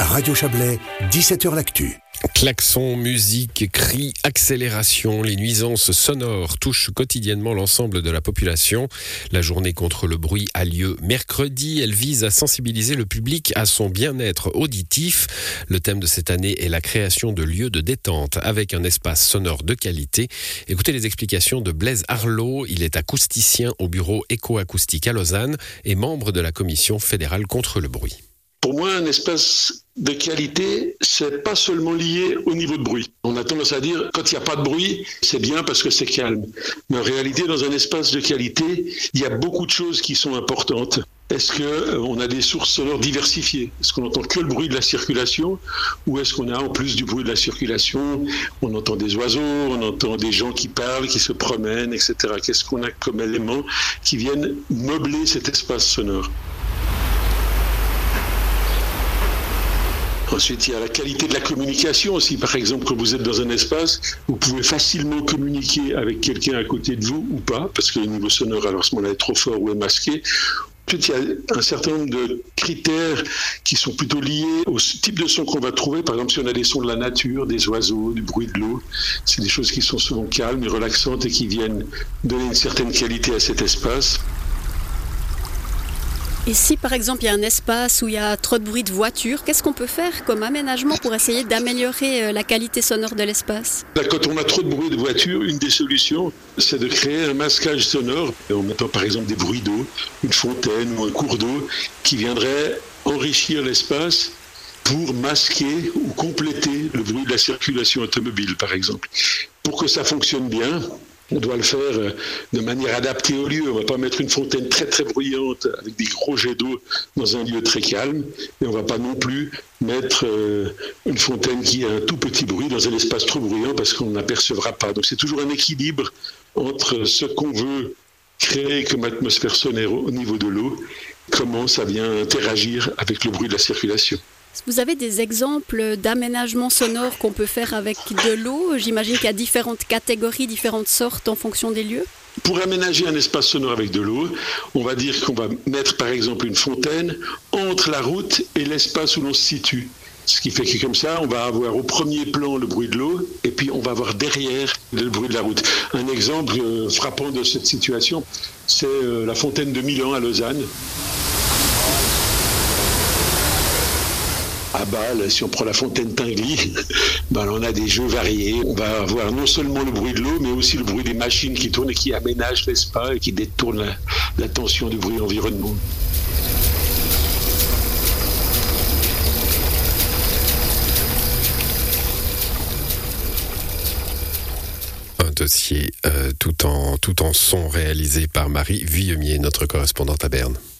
Radio Chablais, 17h L'Actu. Klaxons, musique, cris, accélération, les nuisances sonores touchent quotidiennement l'ensemble de la population. La journée contre le bruit a lieu mercredi. Elle vise à sensibiliser le public à son bien-être auditif. Le thème de cette année est la création de lieux de détente avec un espace sonore de qualité. Écoutez les explications de Blaise Arlot. Il est acousticien au bureau écoacoustique à Lausanne et membre de la commission fédérale contre le bruit. Pour moi, un espace de qualité, c'est pas seulement lié au niveau de bruit. On a tendance à dire quand il n'y a pas de bruit, c'est bien parce que c'est calme. Mais en réalité, dans un espace de qualité, il y a beaucoup de choses qui sont importantes. Est-ce qu'on a des sources sonores diversifiées? Est-ce qu'on entend que le bruit de la circulation? Ou est-ce qu'on a en plus du bruit de la circulation, on entend des oiseaux, on entend des gens qui parlent, qui se promènent, etc. Qu'est-ce qu'on a comme éléments qui viennent meubler cet espace sonore? Ensuite, il y a la qualité de la communication aussi. Par exemple, quand vous êtes dans un espace, vous pouvez facilement communiquer avec quelqu'un à côté de vous ou pas, parce que le niveau sonore, alors ce moment-là, est trop fort ou est masqué. Ensuite, il y a un certain nombre de critères qui sont plutôt liés au type de son qu'on va trouver. Par exemple, si on a des sons de la nature, des oiseaux, du bruit de l'eau, c'est des choses qui sont souvent calmes et relaxantes et qui viennent donner une certaine qualité à cet espace. Et si par exemple il y a un espace où il y a trop de bruit de voiture, qu'est-ce qu'on peut faire comme aménagement pour essayer d'améliorer euh, la qualité sonore de l'espace? Bah, Quand on a trop de bruit de voiture, une des solutions, c'est de créer un masquage sonore en mettant par exemple des bruits d'eau, une fontaine ou un cours d'eau qui viendrait enrichir l'espace pour masquer ou compléter le bruit de la circulation automobile, par exemple. Pour que ça fonctionne bien, on doit le faire euh, de manière adaptée au lieu. On ne va pas mettre une fontaine très très bruyante avec des gros jets d'eau dans un lieu très calme. Et on ne va pas non plus mettre euh, une fontaine qui a un tout petit bruit dans un espace trop bruyant parce qu'on n'apercevra pas. Donc c'est toujours un équilibre entre ce qu'on veut créer comme atmosphère sonore au niveau de l'eau, comment ça vient interagir avec le bruit de la circulation. Vous avez des exemples d'aménagements sonores qu'on peut faire avec de l'eau? J'imagine qu'il y a différentes catégories, différentes sortes en fonction des lieux. Pour aménager un espace sonore avec de l'eau, on va dire qu'on va mettre par exemple une fontaine entre la route et l'espace où l'on se situe. Ce qui fait que comme ça, on va avoir au premier plan le bruit de l'eau et puis on va avoir derrière le bruit de la route. Un exemple euh, frappant de cette situation, c'est euh, la fontaine de Milan à Lausanne. À Bâle, si on prend la fontaine Tinguely, ben on a des jeux variés. On va avoir non seulement le bruit de l'eau, mais aussi le bruit des machines qui tournent et qui aménagent l'espace et qui détournent l'attention du bruit environnement. Un dossier euh, tout, en, tout en son réalisé par Marie Vuillemier, notre correspondante à Berne.